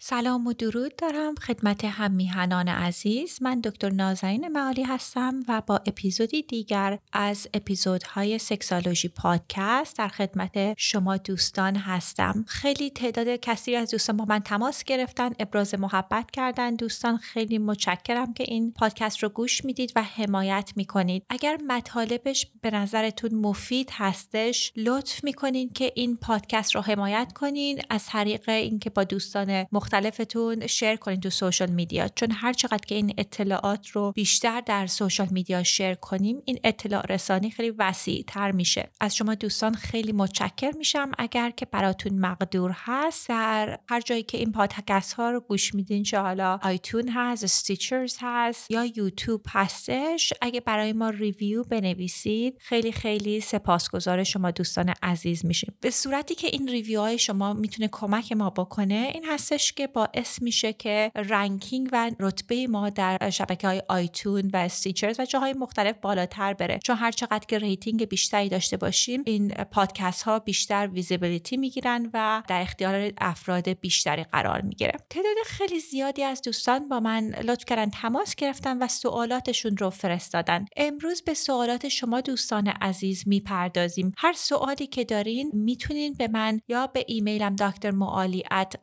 سلام و درود دارم خدمت هم میهنان عزیز. من دکتر نازنین معالی هستم و با اپیزودی دیگر از اپیزودهای Sexology Podcast در خدمت شما دوستان هستم. خیلی تعداد کثیری از دوستان با من تماس گرفتن ابراز محبت کردن. دوستان خیلی متشکرم که این پادکست رو گوش می‌دید و حمایت می‌کنید. اگر مطالبش به نظرتون مفید هستش لطف می‌کنین که این پادکست رو حمایت کنین. از طریق اینکه با دوستان مختلف مختلفتون share کنید تو social media چون هر چقدر که این اطلاعات رو بیشتر در social media share کنیم این اطلاع رسانی خیلی وسیع تر میشه. از شما دوستان خیلی متشکر میشم. اگر که براتون مقدور هست در هر جایی که این پادکست ها رو گوش میدین چه حالا iTunes هست Stitcher هست یا یوتیوب هستش اگه برای ما review بنویسید خیلی خیلی سپاسگزار شما دوستان عزیز میشیم. به صورتی که این review های شما می‌تونه کمک ما بکنه این هستش که باعث میشه که ranking و رتبه ما در شبکه های iTunes و Stitcher و جاهای مختلف بالاتر بره. چون هر چقدر که rating بیشتری داشته باشیم این پادکست ها بیشتر visibility می‌گیرن و در اختیار افراد بیشتری قرار می‌گیره. تعداد خیلی زیادی از دوستان با من لطف کردن تماس گرفتن و سوالاتشون رو فرستادن. امروز به سوالات شما دوستان عزیز می‌پردازیم. هر سوالی که دارین می‌تونین به من یا به ایمیلم دکتر معالی at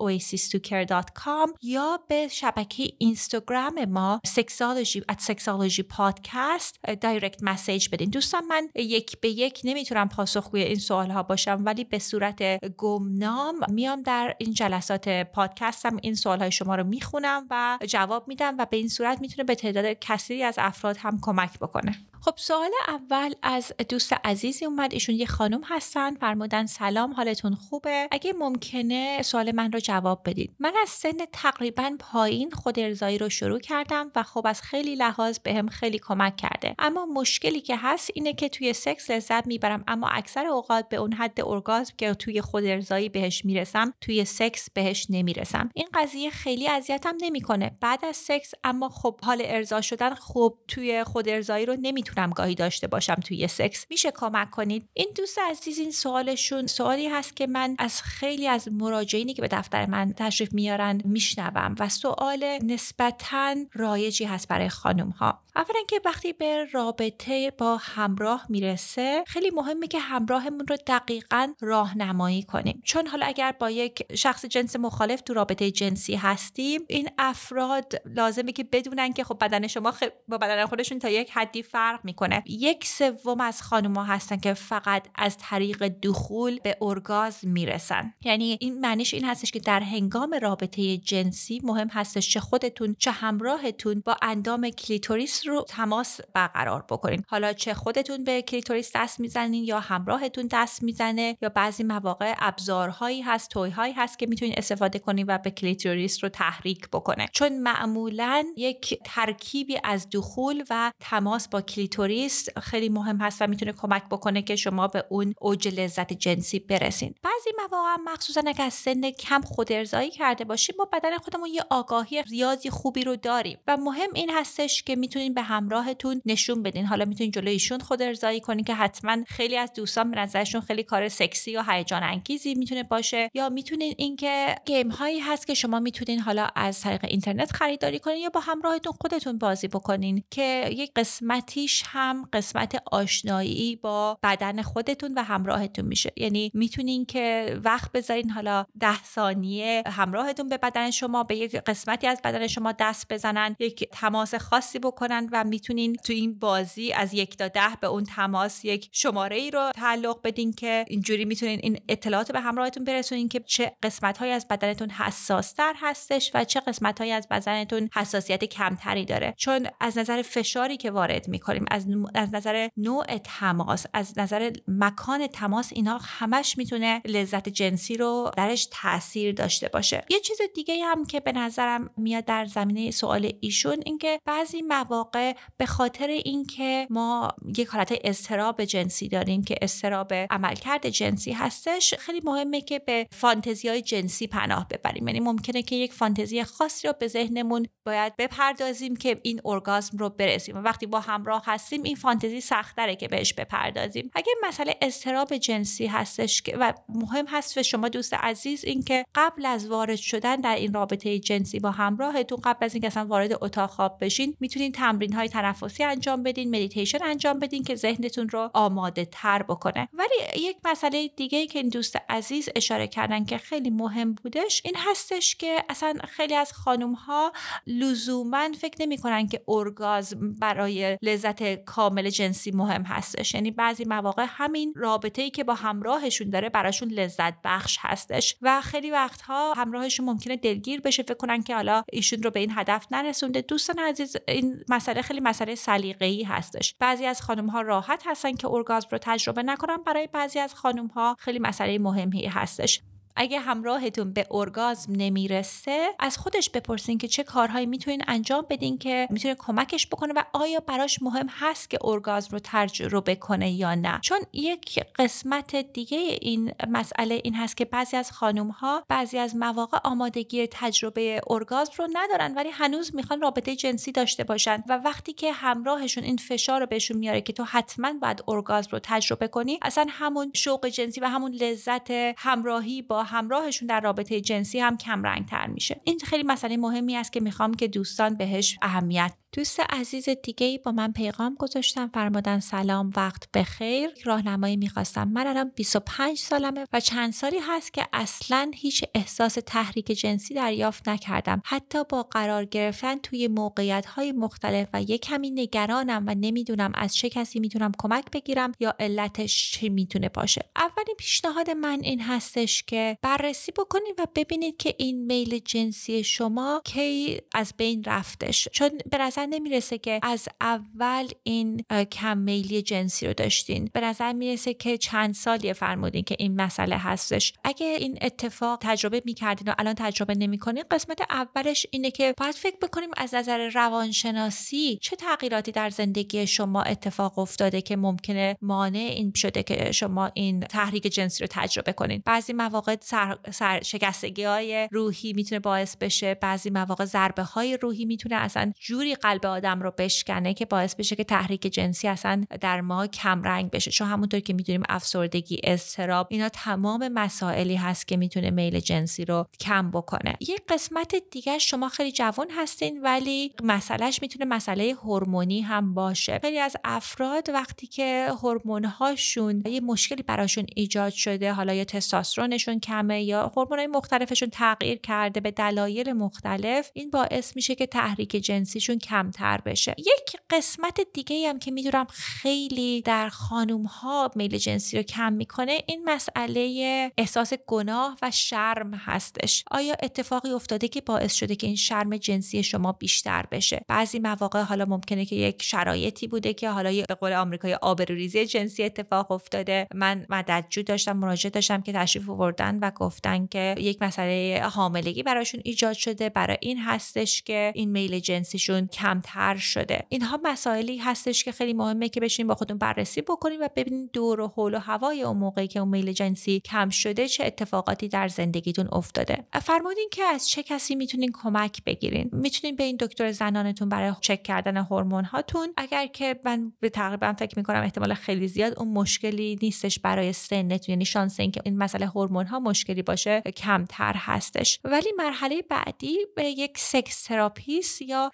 یا به شبکه اینستاگرام ما سکسالوژی ات سکسالوژی پادکست دایرکت مسیج بدین. دوستان من یک به یک نمی‌تونم پاسخگوی این سوال ها باشم ولی به صورت گمنام میام در این جلسات پادکستم. این سوال های شما رو می‌خونم و جواب میدم و به این صورت می‌تونه به تعداد کثیری از افراد هم کمک بکنه. خب سوال اول از دوست عزیزی اومد. ایشون یه خانم هستن. فرمودن سلام حالتون خوبه؟ اگه ممکنه سوال من رو جواب بدید من از سن تقریبا پایین خود ارزایی رو شروع کردم و خب از خیلی لحاظ بهم خیلی کمک کرده. اما مشکلی که هست اینه که توی سکس لذت می‌برم اما اکثر اوقات به اون حد ارگازم که توی خود ارزایی بهش می‌رسم توی سکس بهش نمی‌رسم. این قضیه خیلی اذیتم نمی‌کنه. بعد از سکس اما خب حال ارضا شدن خوب توی خود ارزایی رو نمی‌تونم می‌تونم گاهی داشته باشم توی سکس. میشه کمک کنید؟ این دوست عزیز این سوالشون سوالی هست که من از خیلی از مراجعینی که به دفتر من تشریف میارن میشنوم. و سوال نسبتا رایجی هست برای خانم ها اولا که وقتی به رابطه با همراه می‌رسه خیلی مهمه که همراهمون رو دقیقا راهنمایی کنیم. چون حالا اگر با یک شخص جنس مخالف تو رابطه جنسی هستیم این افراد لازمه که بدونن که خب بدن شما با بدن خودشون تا یک حدی فرق می‌کنه. یک سوم از خانوما هستن که فقط از طریق دخول به ارگازم می‌رسن. یعنی این معنیش این هستش که در هنگام رابطه جنسی مهم هستش چه خودتون چه همراهتون با اندام کلیتوریس رو تماس برقرار بکنین. حالا چه خودتون به کلیتوریس دست می‌زنین یا همراهتون دست می‌زنه یا بعضی مواقع ابزارهایی هست toy هایی هست که می‌تونین استفاده کنین و به کلیتوریس رو تحریک بکنه. چون معمولا یک ترکیبی از دخول و تماس با کلیتوریس خیلی مهم هست و می‌تونه کمک بکنه که شما به اون اوج لذت جنسی برسین. بعضی مواقع مخصوصا اگر از سن کم خود ارضایی کرده باشیم ما بدن خودمون یه آگاهی زیادی خوبی رو داریم. و مهم این هستش که می‌تونین به همراهتون نشون بدین. حالا می‌تونین جلوی ایشون خود ارزایی کنین که حتما خیلی از دوستان به نظرشون خیلی کار سکسی و هیجان انگیزی می‌تونه باشه. یا می‌تونین اینکه گیم هایی هست که شما می‌تونین حالا از طریق اینترنت خریداری کنین یا با همراهتون خودتون بازی بکنین که یک قسمتیش هم قسمت آشنایی با بدن خودتون و همراهتون میشه. یعنی می‌تونین که وقت بذارین حالا ده ثانیه همراهتون به بدن شما به یک قسمتی از بدن شما دست بزنن یک تماس خاصی بکنن و می‌تونین تو این بازی از یک تا ده به اون تماس یک شماره ای رو تعلق بدین که اینجوری می‌تونین این اطلاعات به همراهتون برسونین که چه قسمت های از بدنتون حساس تر هستش و چه قسمت های از بدنتون حساسیت کمتری داره. چون از نظر فشاری که وارد می‌کنیم از, از نظر نوع تماس از نظر مکان تماس اینا همش می‌تونه لذت جنسی رو درش تاثیر داشته باشه. یه چیز دیگه هم که به نظرم میاد در زمینه سوال ایشون اینکه بعضی مواقع به خاطر اینکه ما یک حالت اضطراب جنسی داریم که اضطراب عملکرد جنسی هستش خیلی مهمه که به فانتزی های جنسی پناه ببریم. یعنی ممکنه که یک فانتزی خاصی رو به ذهنمون باید بپردازیم که این ارگازم رو برسیم. و وقتی با همراه هستیم این فانتزی سختره که بهش بپردازیم. اگه مسئله اضطراب جنسی هستش و مهم هست به شما دوست عزیز اینکه قبل از وارد شدن در این رابطه جنسی با همراهتون قبل از اینکه اصلا وارد اتاق خواب بشین می‌تونین تمرین های تنفسی انجام بدین مدیتیشن انجام بدین که ذهنتون رو آماده تر بکنه. ولی یک مسئله دیگه که این دوست عزیز اشاره کردن که خیلی مهم بودش این هستش که اصلا خیلی از خانم ها لزوما فکر نمی‌کنن که ارگازم برای لذت کامل جنسی مهم هستش. یعنی بعضی مواقع همین رابطه ای که با همراهشون داره براشون لذت بخش هستش. و خیلی وقتها همراهشون ممکنه دلگیر بشه فکر کنن که حالا ایشون رو به این هدف نرسونده. دوستان عزیز این مسئله خیلی مسئله سلیقه‌ای هستش. بعضی از خانم ها راحت هستن که ارگازم رو تجربه نکنن برای بعضی از خانم ها خیلی مسئله مهمی هستش. اگه همراهتون به ارگازم نمی‌رسه از خودش بپرسین که چه کارهایی می‌تونین انجام بدین که می‌تونه کمکش بکنه و آیا براش مهم هست که ارگازم رو تجربه کنه یا نه. چون یک قسمت دیگه این مسئله این هست که بعضی از خانم ها بعضی از مواقع آمادگی تجربه ارگازم رو ندارن ولی هنوز می‌خوان رابطه جنسی داشته باشن و وقتی که همراهشون این فشار رو بهشون میاره که تو حتما باید ارگازم رو تجربه کنی اصلا همون شوق جنسی و همون لذت همراهی با همراهشون در رابطه جنسی هم کم رنگ تر میشه. این خیلی مسئله مهمی است که می‌خوام که دوستان بهش اهمیت دوست عزیز دیگه ای با من پیغام گذاشتم فرمودن سلام وقت بخیر. راهنمایی می‌خواستم. من الان 25 سالمه و چند سالی هست که اصلا هیچ احساس تحریک جنسی دریافت نکردم. حتی با قرار گرفتن توی موقعیت های مختلف و یک کمی نگرانم و نمی‌دونم از چه کسی می‌تونم کمک بگیرم یا علتش چی می‌تونه باشه. اولین پیشنهاد من این هستش که بررسی بکنید و ببینید که این میل جنسی شما کی از بین رفتش. چون به نظر نمی‌رسه که از اول این کم میلی جنسی رو داشتین. به نظر می‌رسه که چند سالی فرمودین که این مسئله هستش. اگه این اتفاق تجربه می‌کردین و الان تجربه نمی‌کنین قسمت اولش اینه که باید فکر بکنیم از نظر روانشناسی چه تغییراتی در زندگی شما اتفاق افتاده که ممکنه مانع این شده که شما این تحریک جنسی رو تجربه کنین. بعضی مواقع سر, سر شکستگی های روحی می‌تونه باعث بشه بعضی مواقع ضربه های روحی می‌تونه اصلا جوری قلب آدم رو بشکنه که باعث بشه که تحریک جنسی اصلا در ما کم رنگ بشه. چون همونطور که می‌دونیم افسردگی استراب اینا تمام مسائلی هست که می‌تونه میل جنسی رو کم بکنه. یک قسمت دیگه شما خیلی جوان هستین ولی مسئلهش می‌تونه مسئله هورمونی هم باشه. خیلی از افراد وقتی که هورمون هاشون یه مشکلی براشون ایجاد شده حالا یا تستوسترونشون کمه یا هورمونای مختلفشون تغییر کرده به دلایل مختلف این باعث میشه که تحریک جنسیشون کمتر بشه. یک قسمت دیگه هم که می‌دونم خیلی در خانوم ها میل جنسی رو کم می‌کنه این مسئله احساس گناه و شرم هستش. آیا اتفاقی افتاده که باعث شده که این شرم جنسی شما بیشتر بشه؟ بعضی مواقع حالا ممکنه که یک شرایطی بوده که حالا به قول آمریکایی آبروریزی جنسی اتفاق افتاده. من مددجو داشتم مراجعه داشتم که تشریف آوردن و گفتن که یک مسئله حاملگی براشون ایجاد شده. برای این هستش که این میل جنسیشون کمتر شده. اینها مسائلی هستش که خیلی مهمه که بشین با خودتون بررسی بکنید و ببینید دور و حول و هوای اون موقعی که اون میل جنسی کم شده چه اتفاقاتی در زندگیتون افتاده. فرمودین که از چه کسی می‌تونین کمک بگیرین. می‌تونین به این دکتر زنانتون برای چک کردن هورمون هاتون اگر که من به تقریبا فکر می‌کنم احتمال خیلی زیاد اون مشکلی نیستش برای سنتون. یعنی شانس اینکه این مسئله هورمون ها مشکلی باشه کمتر هستش. ولی مرحله بعدی به یک sex therapist یا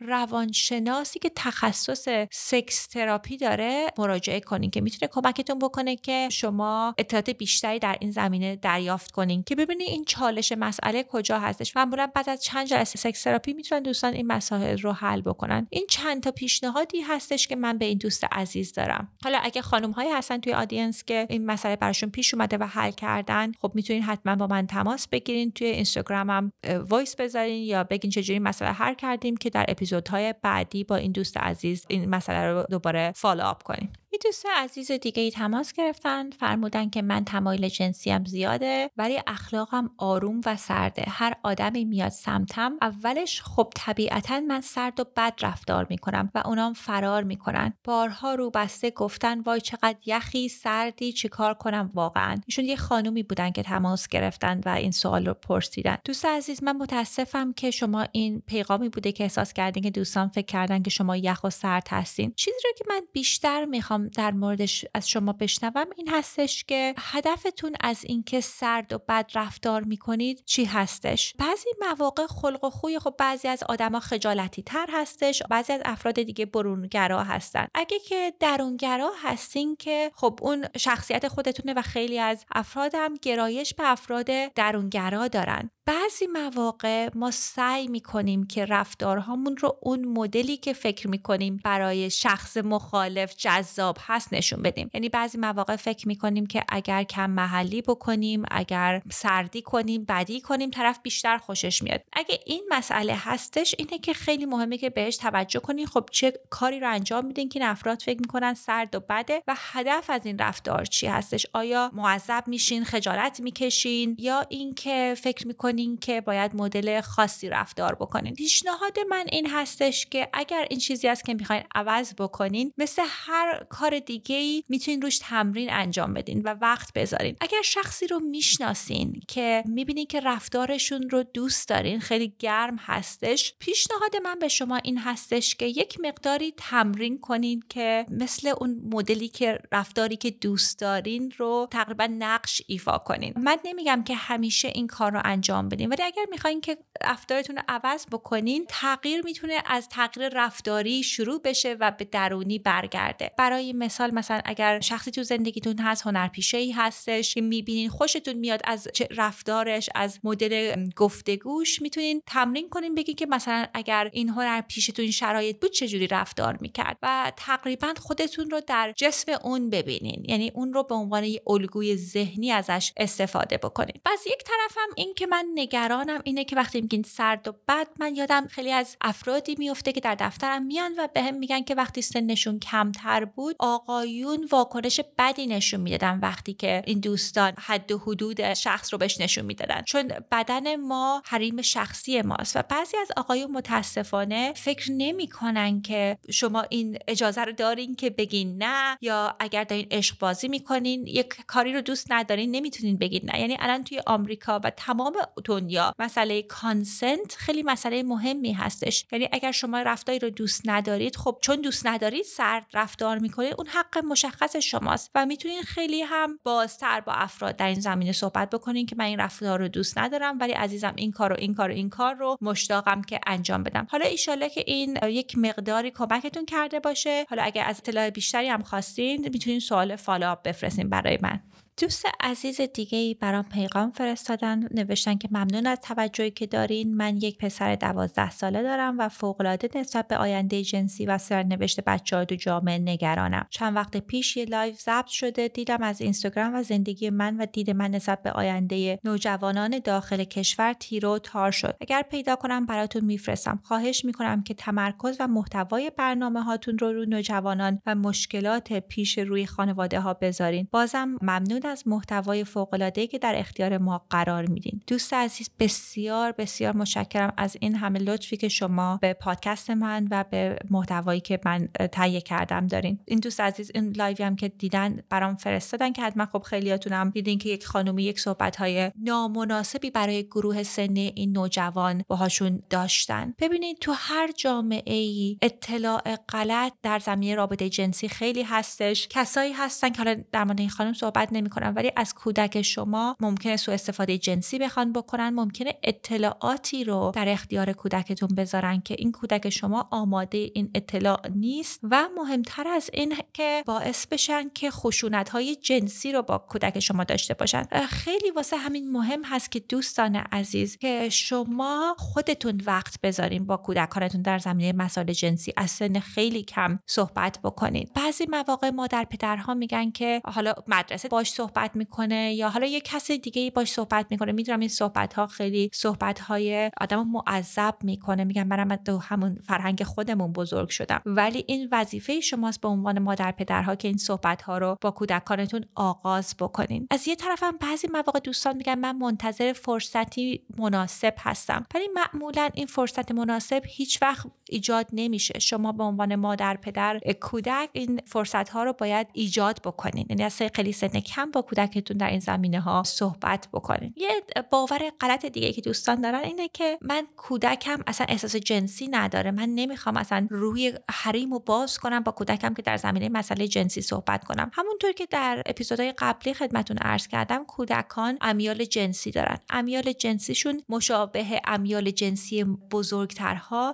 روانشناسی که تخصص sex therapy داره مراجعه کنین که می‌تونه کمکتون بکنه که شما اطلاعات بیشتری در این زمینه دریافت کنین که ببینید این چالش مسئله کجا هستش. معمولا بعد از چند جلسه sex therapy می‌تونن دوستان این مسائل رو حل بکنن. این چند تا پیشنهادی هستش که من به این دوست عزیز دارم. حالا اگه خانم هایی هستن توی audience که این مسئله براشون پیش اومده و حل کردن خب می‌تونین حتما با من تماس بگیرین. توی اینستاگرامم voice بذارین یا بگین چجوری مسئله حل کردیم که در اپیزودهای بعدی با این دوست عزیز این مسئله رو دوباره follow up کنیم. دوست عزیز دیگه ای تماس گرفتن فرمودن که من تمایل جنسیم زیاده ولی اخلاقم آروم و سرده. هر آدمی میاد سمتم اولش خب طبیعتا من سرد و بد رفتار می‌کنم و اونام فرار می‌کنن. بارها رک و راست گفتن وای چقدر یخی سردی چیکار کنم واقعا. ایشون یه خانومی بودن که تماس گرفتن و این سوال رو پرسیدن. دوست عزیز من متاسفم که شما این پیغامی بوده که احساس کردین که دوستان فکر کردن که شما یخ و سرد هستین. چیزی رو که من بیشتر می‌خوام در موردش از شما بشنوم این هستش که هدفتون از اینکه سرد و بد رفتار می‌کنید چی هستش؟ بعضی مواقع خلق و خوی خب بعضی از آدما خجالتی تر هستش بعضی از افراد دیگه برونگرا هستن. اگه که درونگرا هستین که خب اون شخصیت خودتونه و خیلی از افراد هم گرایش به افراد درونگرا دارن. بعضی مواقع ما سعی می‌کنیم که رفتارهامون رو اون مدلی که فکر می‌کنیم برای شخص مخالف جذاب هست نشون بدیم. یعنی بعضی مواقع فکر می‌کنیم که اگر کم محلی بکنیم اگر سردی کنیم بدی کنیم طرف بیشتر خوشش میاد. اگه این مسئله هستش اینه که خیلی مهمه که بهش توجه کنین. خب چه کاری رو انجام میدین؟ که افراد فکر می‌کنن سرد و بده و هدف از این رفتار چی هستش؟ آیا معذب میشین؟ خجالت می‌کشین؟ یا اینکه فکر می‌کنین که باید مدل خاصی رفتار بکنین؟ پیشنهاد من این هستش که اگر این چیزی است که می‌خواین عوض بکنین مثل هر کار دیگه ای می‌تونین روش تمرین انجام بدین و وقت بذارین. اگر شخصی رو می‌شناسین که می‌بینین که رفتارشون رو دوست دارین خیلی گرم هستش پیشنهاد من به شما این هستش که یک مقداری تمرین کنین که مثل اون مدلی که رفتاری که دوست دارین رو تقریبا نقش ایفا کنین. من نمیگم که همیشه این کار رو انجام بدین ولی اگر می‌خواین که رفتارتون رو عوض بکنین تغییر می‌تونه از تغییر رفتاری شروع بشه و به درونی برگرده. برای مثال مثلا اگر شخصی تو زندگیتون هست هنرپیشه ای هستش که می‌بینین خوشتون میاد از رفتارش از مدل گفتگوش می‌تونین تمرین کنین بگین که مثلا اگر این هنرپیشه تو این شرایط بود چجوری رفتار می‌کرد؟ و تقریبا خودتون رو در جسم اون ببینین. یعنی اون رو به عنوان یه الگوی ذهنی ازش استفاده بکنین. پس یک طرفم این که من نگرانم اینه که وقتی میگین سرد و بد من یادم خیلی از افرادی میفته که در دفترم میان و بهم میگن که وقتی سنشون کمتر بود آقایون واکنش بدی نشون می‌دادن وقتی که این دوستان حد و حدود شخص رو بهش نشون می‌دادن. چون بدن ما حریم شخصی ماست و بعضی از آقایون متاسفانه فکر نمی‌کنن که شما این اجازه رو دارین که بگین نه یا اگر دارین عشق بازی می‌کنین یک کاری رو دوست ندارین نمی‌تونین بگین نه. یعنی الان توی آمریکا و تمام دنیا مسئله کانسنت خیلی مسئله مهمی هستش. یعنی اگر شما رفتاری رو دوست ندارید خب چون دوست ندارید سرد رفتار می‌کنید اون حق مشخص شماست و می‌تونین خیلی هم بازتر با افراد در این زمینه صحبت بکنین که من این رفتار رو دوست ندارم ولی عزیزم این کار و این کار و این کار رو مشتاقم که انجام بدم. حالا ایشاله که این یک مقداری کمکتون کرده باشه حالا اگر از اطلاع بیشتری هم خواستین می‌تونین سوال follow-up بفرستین برای من. دوست عزیز دیگه ای برام پیغام فرستادن نوشتن که ممنون از توجهی که دارین. من یک پسر دوازده ساله دارم و فوقالعاده نسبت به آینده جنسی و سرنوشت بچه های تو جامعه نگرانم. چند وقت پیش یه live ضبط شده دیدم از اینستاگرام و زندگی من و دید من نسبت به آینده نوجوانان داخل کشور تیره و تار شد. اگر پیدا کنم براتون میفرستم. خواهش می‌کنم که تمرکز و محتوای برنامه هاتون رو رو نوجوانان و مشکلات پیش روی خانواده ها بذارین. بازم ممنون از محتوای فوق‌العاده‌ای که در اختیار ما قرار میدین. دوست عزیز بسیار بسیار متشکرم از این همه لطفی که شما به پادکست من و به محتوایی که من تهیه کردم دارین. این دوست عزیز این لایوی هم که دیدن برام فرستادن که حتما خب خیلیاتون هم دیدین که یک خانومی یک صحبت های نامناسبی برای گروه سنی این نوجوان باهاشون داشتن. ببینید تو هر جامعه ای اطلاع غلط در زمینه رابطه جنسی خیلی هستش. کسایی هستن که حالا در مورد این خانم صحبت نمی‌کنن ولی از کودک شما ممکنه سوء استفاده جنسی بخوان بکنن ممکنه اطلاعاتی رو در اختیار کودکتون بذارن که این کودک شما آماده این اطلاع نیست و مهمتر از این که باعث بشن که خشونت های جنسی رو با کودک شما داشته باشن. خیلی واسه همین مهم هست که دوستان عزیز که شما خودتون وقت بذارین با کودکانتون در زمینه مسائل جنسی از سن خیلی کم صحبت بکنید بعضی مواقع مادر پدرها میگن که حالا مدرسه باش صحبت می‌کنه یا حالا یه کس دیگه باش صحبت می‌کنه. می‌دونم این صحبت ها خیلی صحبت های آدم معذب می‌کنه. میگم منم تو همون فرهنگ خودمون بزرگ شدم. ولی این وظیفه شماست به عنوان مادر پدرها که این صحبت ها رو با کودکانتون آغاز بکنین. از یه طرفم بعضی مواقع دوستان میگن من منتظر فرصتی مناسب هستم. ولی معمولا این فرصت مناسب هیچ وقت ایجاد نمیشه. شما به عنوان مادر پدر کودک این فرصت ها رو باید ایجاد بکنین. یعنی از خیلی سن کم با کودکتون در این زمینه ها صحبت بکنین. یه باور غلط دیگه که دوستان دارن اینه که من کودکم اصلا احساس جنسی نداره. من نمی‌خوام اصلا روی حریم و باز کنم با کودکم که در زمینه مسئله جنسی صحبت کنم. همونطور که در اپیزودهای قبلی خدمتون عرض کردم کودکان امیال جنسی دارن. امیال جنسیشون مشابه امیال جنسی بزرگترها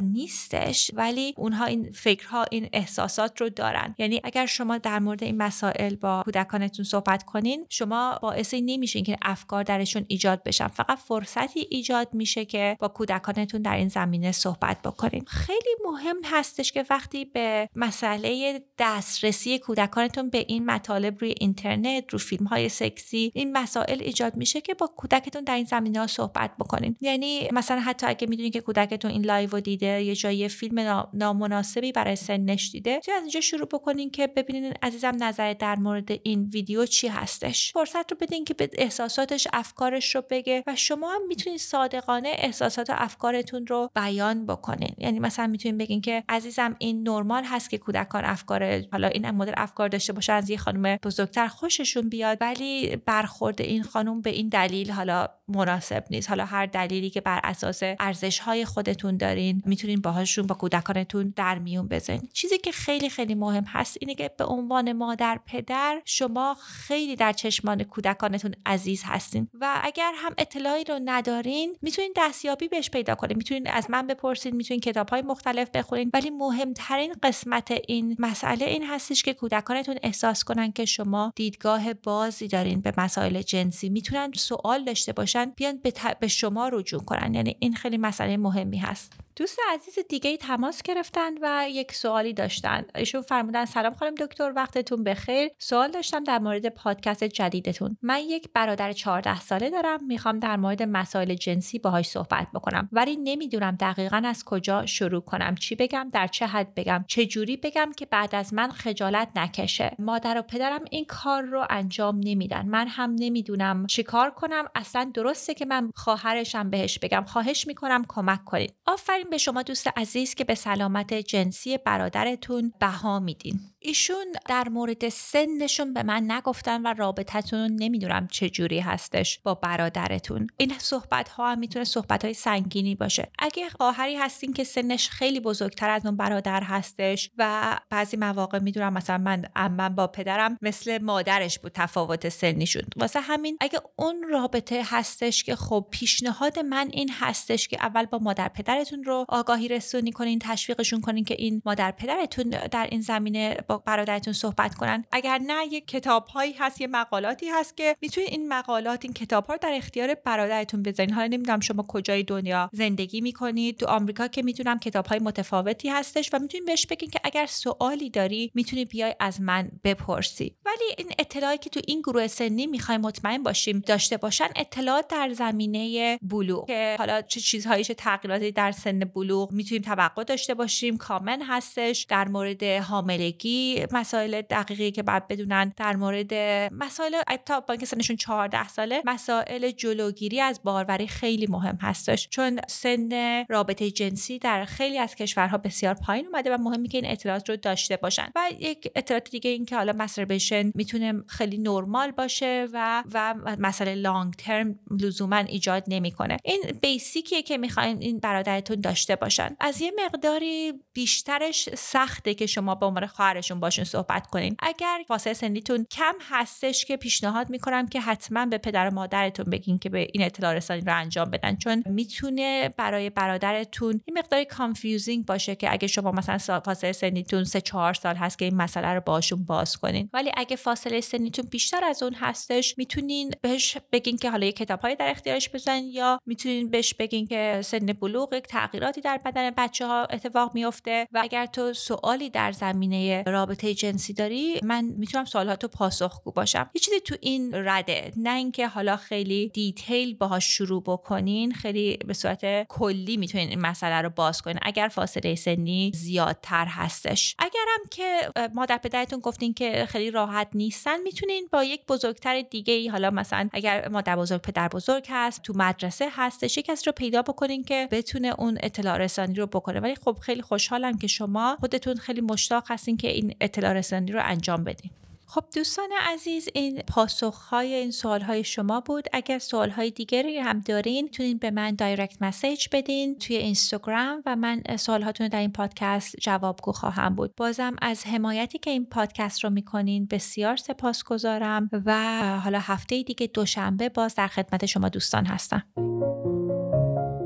ولی اونها این فکرها این احساسات رو دارن. یعنی اگر شما در مورد این مسائل با کودکانتون صحبت کنین شما باعث نمیشین که افکار درشون ایجاد بشن. فقط فرصتی ایجاد میشه که با کودکانتون در این زمینه صحبت بکنین. خیلی مهم هستش که وقتی به مسئله دسترسی کودکانتون به این مطالب روی اینترنت رو فیلم های سکسی این مسائل ایجاد میشه که با کودکتون در این زمینه ها صحبت بکنین. یعنی مثلا حتی اگه می‌دونید که کودکتون این live دیده یه جایی فیلم نامناسبی برای سنش دیده. از اینجا شروع بکنین که ببینین عزیزم نظر در مورد این ویدیو چی هستش. فرصت رو بدین که به احساساتش افکارش رو بگه و شما هم می‌تونید صادقانه احساسات و افکارتون رو بیان بکنین. یعنی مثلا می‌تونین بگین که عزیزم این نرمال هست که کودکان افکار حالا این مدل افکار داشته باشن از یه خانم بزرگتر خوششون بیاد ولی برخورد این خانم به این دلیل حالا مناسب نیست. حالا هر دلیلی که بر اساس ارزش های خودتون دارین می‌تونین باهاشون با کودکانتون در میون بزنین چیزی که خیلی خیلی مهم هست اینه که به عنوان مادر پدر شما خیلی در چشمان کودکانتون عزیز هستین و اگر هم اطلاعی رو ندارین می‌تونین دستیابی بهش پیدا کنین. می‌تونین از من بپرسین می‌تونین کتاب های مختلف بخونین. ولی مهمترین قسمت این مسئله این هستش که کودکانتون احساس کنن که شما دیدگاه بازی دارین به مسائل جنسی. می‌تونن سوال داشته باشن بیان به, به شما رجوع کنن. یعنی این خیلی مسئله مهمی هست. دوست عزیز دیگه ای تماس گرفتن و یک سوالی داشتن. ایشون فرمودن سلام خانم دکتر وقتتون بخیر. سوال داشتم در مورد پادکست جدیدتون. من یک برادر 14 ساله دارم می‌خوام در مورد مسائل جنسی باهاش صحبت بکنم. ولی نمی‌دونم دقیقا از کجا شروع کنم. چی بگم در چه حد بگم چه جوری بگم که بعد از من خجالت نکشه. مادر و پدرم این کار رو انجام نمیدن. من هم نمی‌دونم چیکار کنم. اصلا درسته که من خواهرشم بهش بگم. خواهش می‌کنم کمک کنید آفرین به شما دوست عزیز که به سلامت جنسی برادرتون بها میدین ایشون در مورد سنشون به من نگفتن و رابطتون نمی‌دونم چه جوری هستش با برادرتون. این صحبت ها هم می‌تونه صحبت های سنگینی باشه. اگه خواهری هستین که سنش خیلی بزرگتر از اون برادر هستش و بعضی مواقع می‌دونم مثلا من من با پدرم مثل مادرش بود تفاوت سنیشون. واسه همین اگه اون رابطه هستش که خب پیشنهاد من این هستش که اول با مادر پدرتون رو آگاهی رسونی کنین تشویقشون کنین که این مادر پدرتون در این زمینه با برادرتون صحبت کنن. اگر نه یک کتاب هایی هست یه مقالاتی هست که می‌تونید این مقالات این کتاب ها در اختیار برادرتون بذارین. حالا نمی‌دونم شما کجای دنیا زندگی می‌کنید. تو آمریکا که می‌دونم کتاب های متفاوتی هستش و می‌تونید بهش بگین که اگر سوالی داری می‌تونی بیای از من بپرسی. ولی این اطلاعی که تو این گروه سنی می‌خوایم مطمئن باشیم داشته باشن اطلاعات در زمینه بلوغ که حالا چه چیزهایی چه تغییراتی در سن بلوغ می‌تونیم توقع داشته باشیم. کامن هستش در مورد حاملگی مسائل دقیقی که بعد بدونن در مورد مسائل تا با اینکه سنشون 14 ساله مسائل جلوگیری از باروری خیلی مهم هستش. چون سن رابطه جنسی در خیلی از کشورها بسیار پایین اومده و مهمی که این اطلاعات رو داشته باشن. و یک اطلاعات دیگه این که حالا masturbation می‌تونه خیلی نرمال باشه و و مسئله long term لزوما ایجاد نمی‌کنه. این basic یه که می‌خواین این برادرتون داشته باشن. از یه مقداری بیشترش سخته که شما به عنوان خواهرشون باشون صحبت کنین. اگر فاصله سنیتون کم هستش که پیشنهاد می‌کنم که حتما به پدر و مادرتون بگین که به این اطلاع رسانی رو انجام بدن. چون می‌تونه برای برادرتون این مقداری confusing باشه که اگه شما مثلا فاصله سنیتون سه چهار سال هست که این مسئله رو باشون باز کنین. ولی اگه فاصله سنیتون بیشتر از اون هستش می‌تونین بهش بگین که حالا یه کتابهایی در اختیارش بزنین یا می‌تونین بهش بگین که سن بلوغ تغییراتی در بدن بچه ها اتفاق میفته و اگر تو سوالی در زمینه رابطه جنسی داری من می‌تونم سوالاتو پاسخگو باشم. یه چیزی تو این رده نه اینکه حالا خیلی دیتیل باهاش شروع بکنین خیلی به صورت کلی می‌تونین این مسئله رو باز کنین اگر فاصله سنی زیادتر هستش. اگرم که مادر پدرتون گفتین که خیلی راحت نیستن می‌تونین با یک بزرگتر دیگه ای حالا مثلا اگر مادر بزرگ پدر بزرگ هست تو مدرسه هستش یک کس رو پیدا بکنین که بتونه اون اطلاع رسانی رو بکنه. ولی خب خیلی خوشحالم که شما خودتون خیلی مشتاق هستین که این اطلاع رسانی رو انجام بدین. خب دوستان عزیز این پاسخهای این سوالهای شما بود. اگر سوالهای دیگری هم دارین می‌تونین به من دایرکت مسیج بدین توی اینستاگرام و من سوالهاتون رو در این پادکست جوابگو خواهم بود. بازم از حمایتی که این پادکست رو می‌کنین بسیار سپاسگزارم و حالا هفته دیگه دوشنبه باز در خدمت شما دوستان هستم.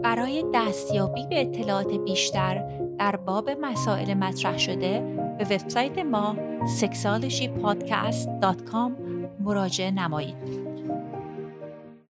برای دستیابی به اطلاعات بیشتر در باب مسائل مطرح شده به وبسایت ما sexualshypodcast.com مراجعه نمایید.